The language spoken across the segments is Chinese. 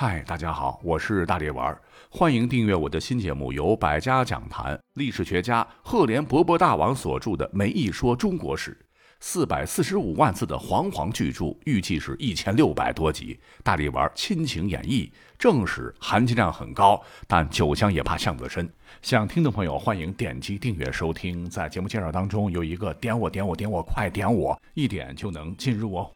嗨，大家好，我是大力丸，欢迎订阅我的新节目，由百家讲坛历史学家赫连勃勃大王所著的《梅一说中国史》，四百四十五万字的煌煌巨著，预计是一千六百多集。大力丸亲情演绎，正史含金量很高，但酒香也怕巷子深。想听的朋友欢迎点击订阅收听。在节目介绍当中有一个点我点我点我，快点我，一点就能进入哦。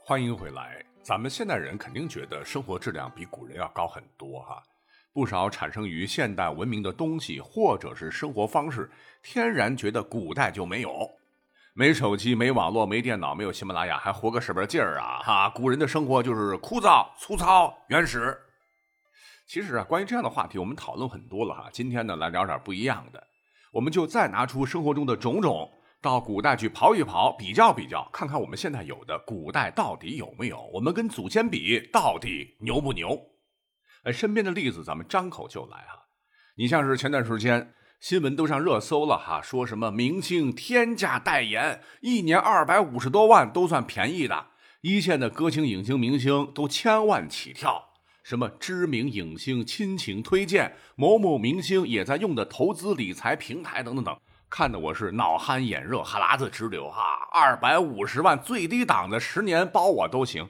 欢迎回来。咱们现代人肯定觉得生活质量比古人要高很多哈，不少产生于现代文明的东西或者是生活方式，天然觉得古代就没有。没手机，没网络，没电脑，没有喜马拉雅，还活个什么劲儿啊？哈，古人的生活就是枯燥、粗糙、原始。其实啊，关于这样的话题，我们讨论很多了哈。今天呢，来聊点不一样的，我们就再拿出生活中的种种。到古代去刨一刨，比较比较，看看我们现在有的古代到底有没有？我们跟祖先比，到底牛不牛？哎，身边的例子咱们张口就来哈。你像是前段时间新闻都上热搜了哈，说什么明星天价代言，一年二百五十多万都算便宜的，一线的歌星、影星、明星都千万起跳。什么知名影星亲情推荐，某某明星也在用的投资理财平台等等等。看得我是脑酣眼热，哈喇子直流哈！二百五十万最低档的十年包我都行。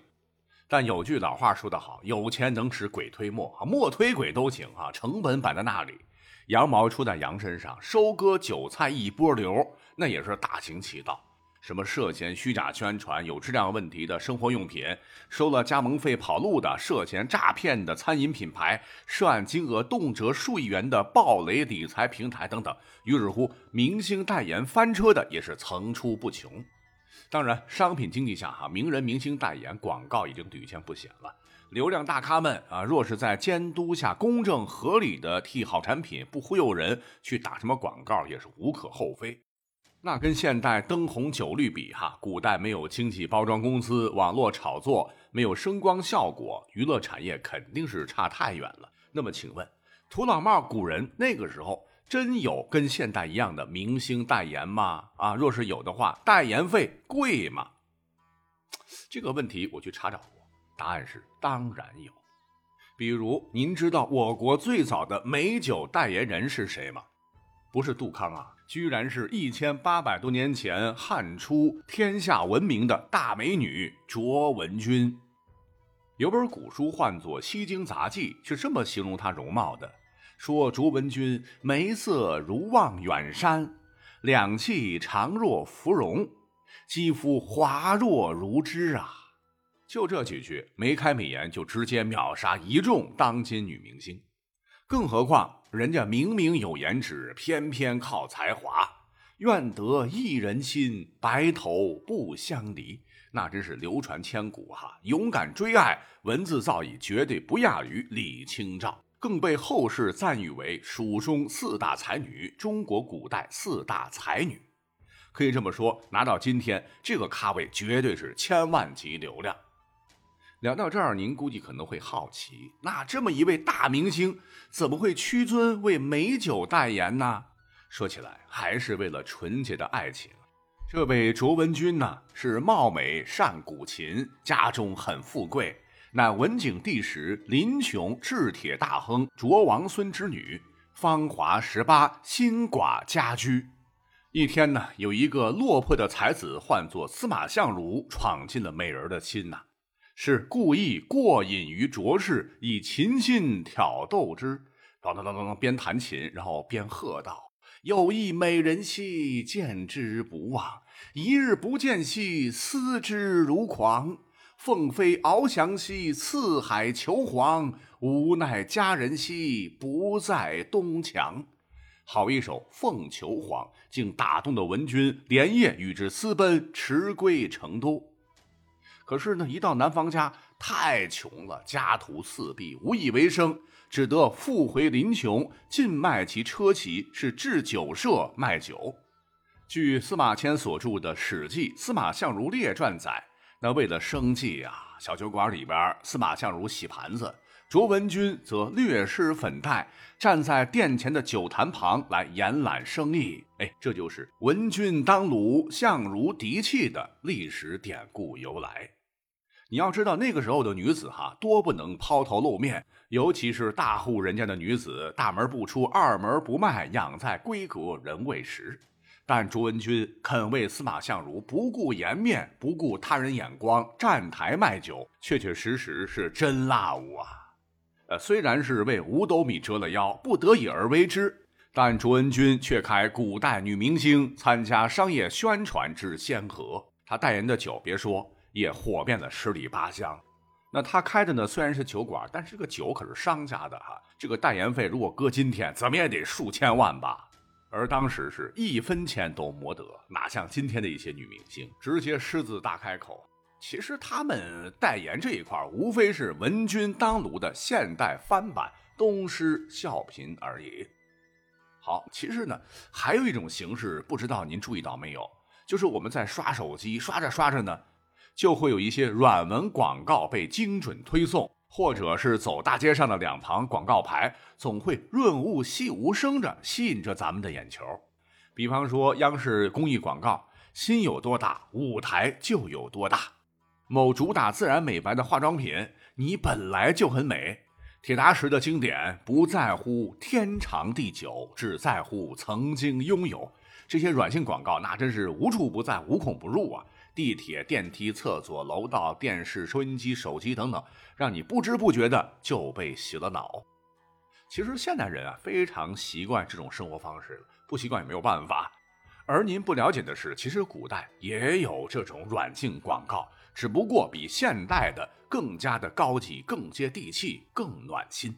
但有句老话说得好，有钱能使鬼推磨啊，磨推鬼都行啊！成本摆在那里，羊毛出在羊身上，收割韭菜一波流，那也是大行其道。什么涉嫌虚假宣传、有质量问题的生活用品，收了加盟费跑路的，涉嫌诈骗的餐饮品牌，涉案金额动辄数亿元的暴雷理财平台等等，于是乎，明星代言翻车的也是层出不穷。当然，商品经济下，哈，名人明星代言广告已经屡见不鲜了。流量大咖们啊，若是在监督下公正合理的替好产品，不忽悠人，去打什么广告也是无可厚非。那跟现代灯红酒绿比，哈，古代没有经济包装公司，网络炒作，没有声光效果，娱乐产业肯定是差太远了。那么，请问土老帽古人那个时候真有跟现代一样的明星代言吗？啊，若是有的话，代言费贵吗？这个问题我去查找过，答案是当然有。比如，您知道我国最早的美酒代言人是谁吗？不是杜康啊。居然是一千八百多年前汉初天下闻名的大美女卓文君。有本古书唤作《西京杂记》，是这么形容她容貌的：说卓文君眉色如望远山，两气长若芙蓉，肌肤滑若如脂啊！就这几句，眉开美颜就直接秒杀一众当今女明星。更何况。人家明明有颜值，偏偏靠才华。愿得一人心，白头不相离。那真是流传千古哈！勇敢追爱，文字造诣绝对不亚于李清照，更被后世赞誉为蜀中四大才女，中国古代四大才女。可以这么说，拿到今天这个咖位，绝对是千万级流量。聊到这儿，您估计可能会好奇，那这么一位大明星，怎么会屈尊为美酒代言呢？说起来，还是为了纯洁的爱情。这位卓文君呢，是貌美善古琴，家中很富贵，乃文景帝时林琼制铁大亨卓王孙之女，芳华十八，新寡家居。一天呢，有一个落魄的才子，唤作司马相如，闯进了美人的心呐。是故意过瘾于浊世，以琴心挑逗之。当当当当当，边弹琴，然后边喝道：“有意美人兮，见之不忘；一日不见兮，思之如狂。凤飞翱翔兮，四海求凰。无奈佳人兮，不在东墙。”好一首《凤求凰》，竟打动了文君，连夜与之私奔，驰归成都。可是呢，一到南方家，太穷了，家徒四壁，无以为生，只得复回临邛，尽卖其车骑，是置酒社卖酒。据司马迁所著的《史记·司马相如列传》载，那为了生计啊，小酒馆里边，司马相如洗盘子，卓文君则略施粉黛，站在殿前的酒坛旁来延揽生意。哎，这就是“文君当鲁，相如嫡气”的历史典故由来。你要知道，那个时候的女子哈，多不能抛头露面，尤其是大户人家的女子，大门不出，二门不迈，养在闺阁人未识。但卓文君肯为司马相如不顾颜面，不顾他人眼光，站台卖酒，确确实实是真辣物啊！虽然是为五斗米折了腰，不得已而为之，但卓文君却开古代女明星参加商业宣传之先河。她代言的酒，别说也火遍了十里八乡。那她开的呢，虽然是酒馆，但是这个酒可是商家的哈。这个代言费如果搁今天，怎么也得数千万吧。而当时是一分钱都没得，哪像今天的一些女明星，直接狮子大开口。其实他们代言这一块，无非是文君当卢的现代翻版，东施效颦而已。好，其实呢，还有一种形式，不知道您注意到没有？就是我们在刷手机，刷着刷着呢，就会有一些软文广告被精准推送。或者是走大街上的两旁广告牌，总会润物细无声着吸引着咱们的眼球。比方说央视公益广告：“心有多大，舞台就有多大。”某主打自然美白的化妆品：“你本来就很美。”铁达时的经典：“不在乎天长地久，只在乎曾经拥有。”这些软性广告那真是无处不在，无孔不入啊。地铁、电梯、厕所、楼道、电视、收音机、手机等等，让你不知不觉的就被洗了脑。其实现代人啊，非常习惯这种生活方式，不习惯也没有办法。而您不了解的是，其实古代也有这种软性广告，只不过比现代的更加的高级、更接地气、更暖心。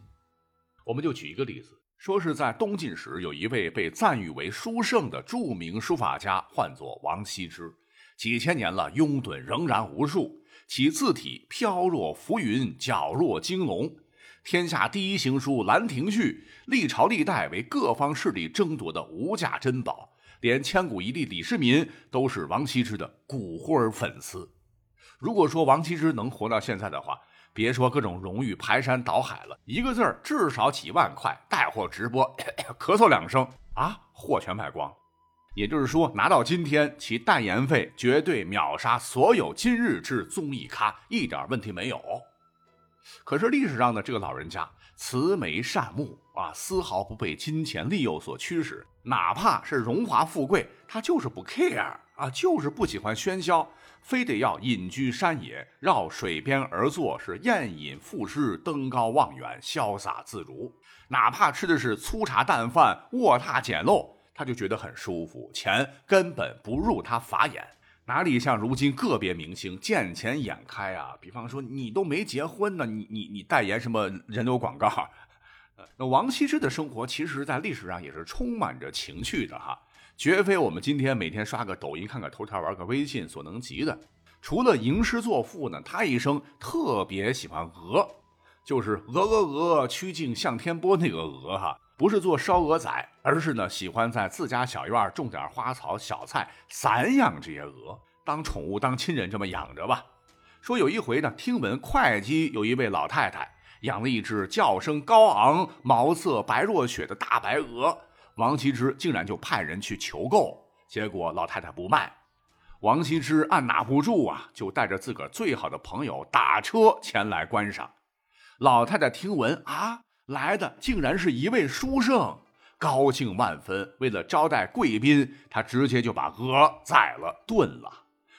我们就举一个例子，说是在东晋时，有一位被赞誉为书圣的著名书法家，唤作王羲之。几千年了，拥趸仍然无数。其字体飘若浮云，皎若惊龙。天下第一行书《兰亭序》，历朝历代为各方势力争夺的无价珍宝。连千古一帝李世民都是王羲之的骨灰粉丝。如果说王羲之能活到现在的话，别说各种荣誉排山倒海了，一个字儿至少几万块。带货直播，咳嗽两声啊，货全卖光。也就是说，拿到今天，其代言费绝对秒杀所有今日之综艺咖，一点问题没有。可是历史上的这个老人家慈眉善目啊，丝毫不被金钱利诱所驱使，哪怕是荣华富贵，他就是不 care 啊，就是不喜欢喧嚣，非得要隐居山野，绕水边而坐，是宴饮赋诗，登高望远，潇洒自如。哪怕吃的是粗茶淡饭，卧榻简陋。他就觉得很舒服，钱根本不入他法眼，哪里像如今个别明星见钱眼开啊？比方说你都没结婚呢，你你你代言什么人流广告？那王羲之的生活，其实在历史上也是充满着情趣的哈，绝非我们今天每天刷个抖音、看个头条、玩个微信所能及的。除了吟诗作赋呢，他一生特别喜欢鹅，就是鹅鹅鹅，曲颈向天波那个鹅哈。不是做烧鹅仔，而是呢喜欢在自家小院种点花草小菜，散养这些鹅当宠物当亲人这么养着吧。说有一回呢，听闻会稽有一位老太太养了一只叫声高昂、毛色白若雪的大白鹅，王羲之竟然就派人去求购，结果老太太不卖，王羲之按捺不住啊，就带着自个最好的朋友打车前来观赏。老太太听闻啊。来的竟然是一位书圣，高兴万分。为了招待贵宾，他直接就把鹅宰了炖了。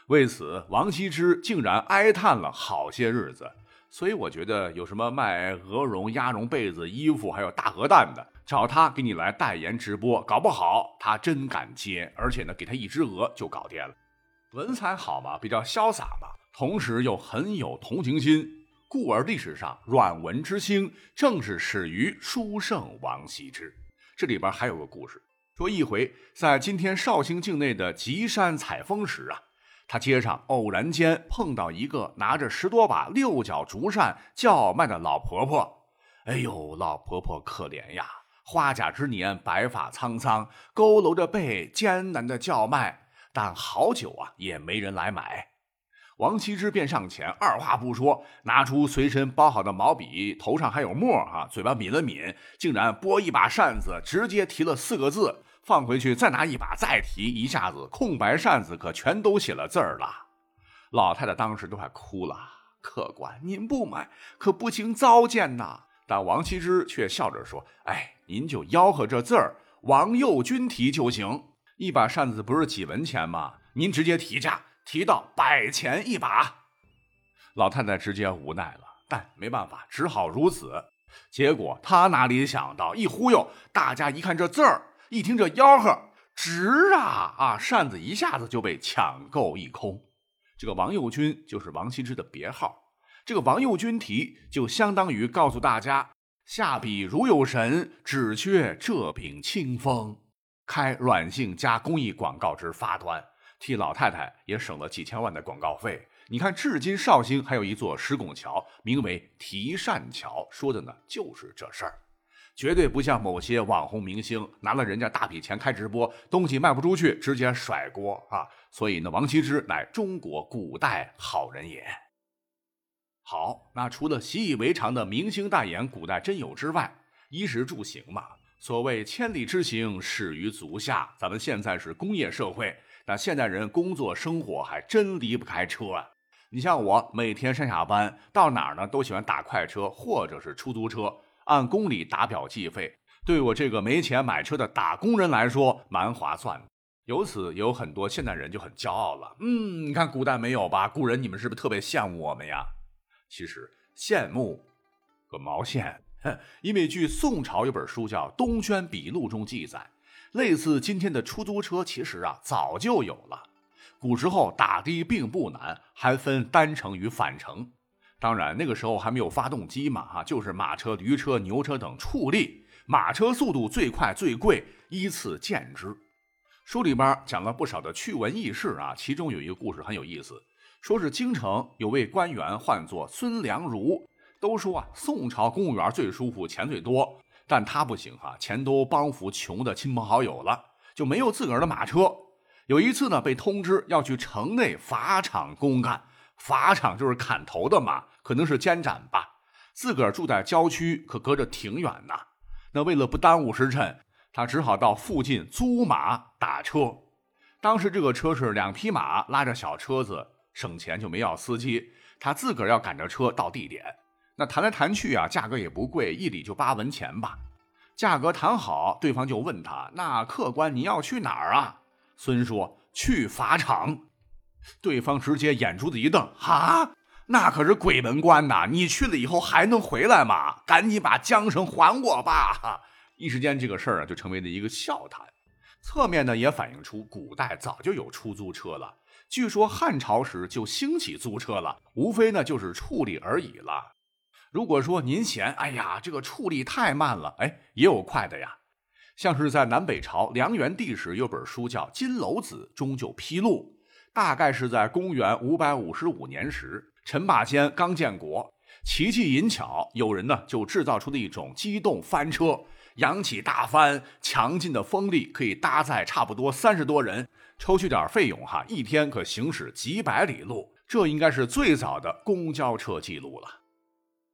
为此，王羲之竟然哀叹了好些日子。所以，我觉得有什么卖鹅绒、鸭绒被子、衣服，还有大鹅蛋的，找他给你来代言直播，搞不好他真敢接。而且呢，给他一只鹅就搞定了。文采好嘛，比较潇洒嘛，同时又很有同情心。故而历史上软文之星正是始于书圣王羲之。这里边还有个故事，说一回在今天绍兴境内的吉山采风时啊，他街上偶然间碰到一个拿着十多把六角竹扇叫卖的老婆婆。哎呦，老婆婆可怜呀，花甲之年，白发苍苍，佝偻着背，艰难的叫卖，但好久啊也没人来买。王羲之便上前，二话不说，拿出随身包好的毛笔，头上还有墨啊，嘴巴抿了抿，竟然拨一把扇子，直接提了四个字，放回去，再拿一把再提，一下子空白扇子可全都写了字儿了。老太太当时都快哭了。客官，您不买可不行糟践呐。但王羲之却笑着说：“哎，您就吆喝这字儿，王右军提就行。一把扇子不是几文钱吗？您直接提价。”提到百钱一把，老太太直接无奈了，但没办法，只好如此。结果她哪里想到，一忽悠，大家一看这字儿，一听这吆喝，值啊啊！扇子一下子就被抢购一空。这个王右军就是王羲之的别号，这个王右军题就相当于告诉大家：下笔如有神，只缺这柄清风。开软性加工艺广告之发端。替老太太也省了几千万的广告费。你看，至今绍兴还有一座石拱桥，名为提扇桥，说的呢就是这事儿。绝对不像某些网红明星拿了人家大笔钱开直播，东西卖不出去直接甩锅啊！所以呢，王羲之乃中国古代好人也。好，那除了习以为常的明星代言古代真有之外，衣食住行嘛，所谓千里之行，始于足下。咱们现在是工业社会。那现代人工作生活还真离不开车啊！你像我每天上下班到哪儿呢，都喜欢打快车或者是出租车，按公里打表计费。对我这个没钱买车的打工人来说，蛮划算的。由此有很多现代人就很骄傲了。嗯，你看古代没有吧？古人你们是不是特别羡慕我们呀？其实羡慕个毛线！哼因为据宋朝有本书叫《东轩笔录》中记载。类似今天的出租车，其实啊早就有了。古时候打的并不难，还分单程与返程。当然那个时候还没有发动机嘛，哈，就是马车、驴车、牛车等畜力。马车速度最快最贵，依次见之。书里边讲了不少的趣闻轶事啊，其中有一个故事很有意思，说是京城有位官员唤作孙良如。都说啊，宋朝公务员最舒服，钱最多。但他不行哈，钱都帮扶穷的亲朋好友了，就没有自个儿的马车。有一次呢，被通知要去城内法场公干，法场就是砍头的马，可能是监斩吧。自个儿住在郊区，可隔着挺远呐。那为了不耽误时辰，他只好到附近租马打车。当时这个车是两匹马拉着小车子，省钱就没要司机，他自个儿要赶着车到地点。那谈来谈去啊，价格也不贵，一里就八文钱吧。价格谈好，对方就问他：“那客官你要去哪儿啊？”孙说：“去法场。”对方直接眼珠子一瞪：“哈，那可是鬼门关呐！你去了以后还能回来吗？赶紧把缰绳还我吧！”哈 一时间，这个事儿啊就成为了一个笑谈。侧面呢也反映出古代早就有出租车了。据说汉朝时就兴起租车了，无非呢就是处理而已了。如果说您嫌，哎呀，这个处理太慢了，哎，也有快的呀。像是在南北朝梁元帝时，有本书叫《金楼子》，中就披露，大概是在公元五百五十五年时，陈霸先刚建国，奇技淫巧，有人呢就制造出了一种机动翻车，扬起大帆，强劲的风力可以搭载差不多三十多人，抽取点费用哈，一天可行驶几百里路，这应该是最早的公交车记录了。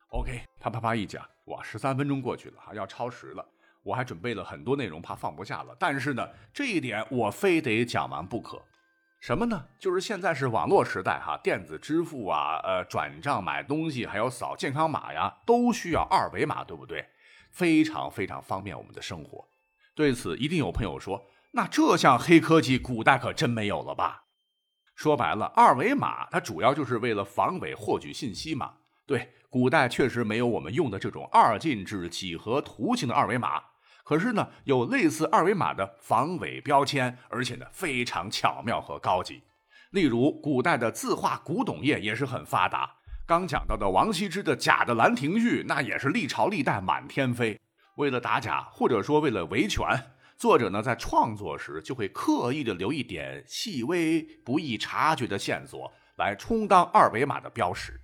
OK，啪啪啪一讲，哇，十三分钟过去了哈，要超时了。我还准备了很多内容，怕放不下了。但是呢，这一点我非得讲完不可。什么呢？就是现在是网络时代哈，电子支付啊，呃，转账、买东西，还有扫健康码呀，都需要二维码，对不对？非常非常方便我们的生活。对此，一定有朋友说，那这项黑科技，古代可真没有了吧？说白了，二维码它主要就是为了防伪获取信息嘛。对。古代确实没有我们用的这种二进制几何图形的二维码，可是呢，有类似二维码的防伪标签，而且呢非常巧妙和高级。例如，古代的字画古董业也是很发达。刚讲到的王羲之的假的《兰亭序》，那也是历朝历代满天飞。为了打假，或者说为了维权，作者呢在创作时就会刻意的留一点细微不易察觉的线索，来充当二维码的标识。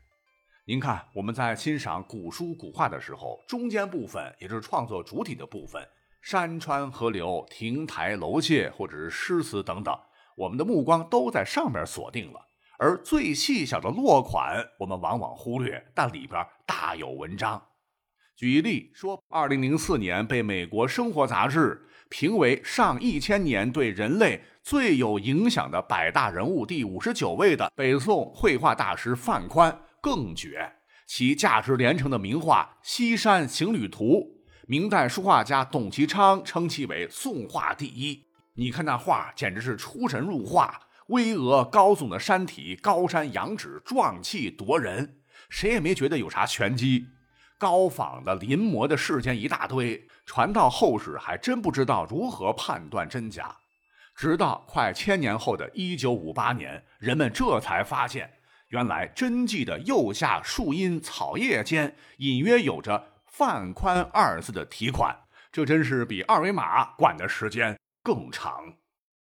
您看，我们在欣赏古书古画的时候，中间部分也就是创作主体的部分，山川河流、亭台楼榭或者是诗词等等，我们的目光都在上面锁定了。而最细小的落款我们往往忽略，但里边大有文章。举例说，二零零四年被美国生活杂志评为上一千年对人类最有影响的百大人物第五十九位的北宋绘画大师范宽更绝，其价值连城的名画《西山行旅图》，明代书画家董其昌称其为宋画第一。你看那画，简直是出神入化，巍峨高耸的山体，高山仰止，壮气夺人，谁也没觉得有啥玄机。高仿的临摹的事件一大堆，传到后世还真不知道如何判断真假。直到快千年后的一九五八年，人们这才发现，原来真迹的右下树荫草叶间隐约有着“范宽”二字的题款。这真是比二维码管的时间更长。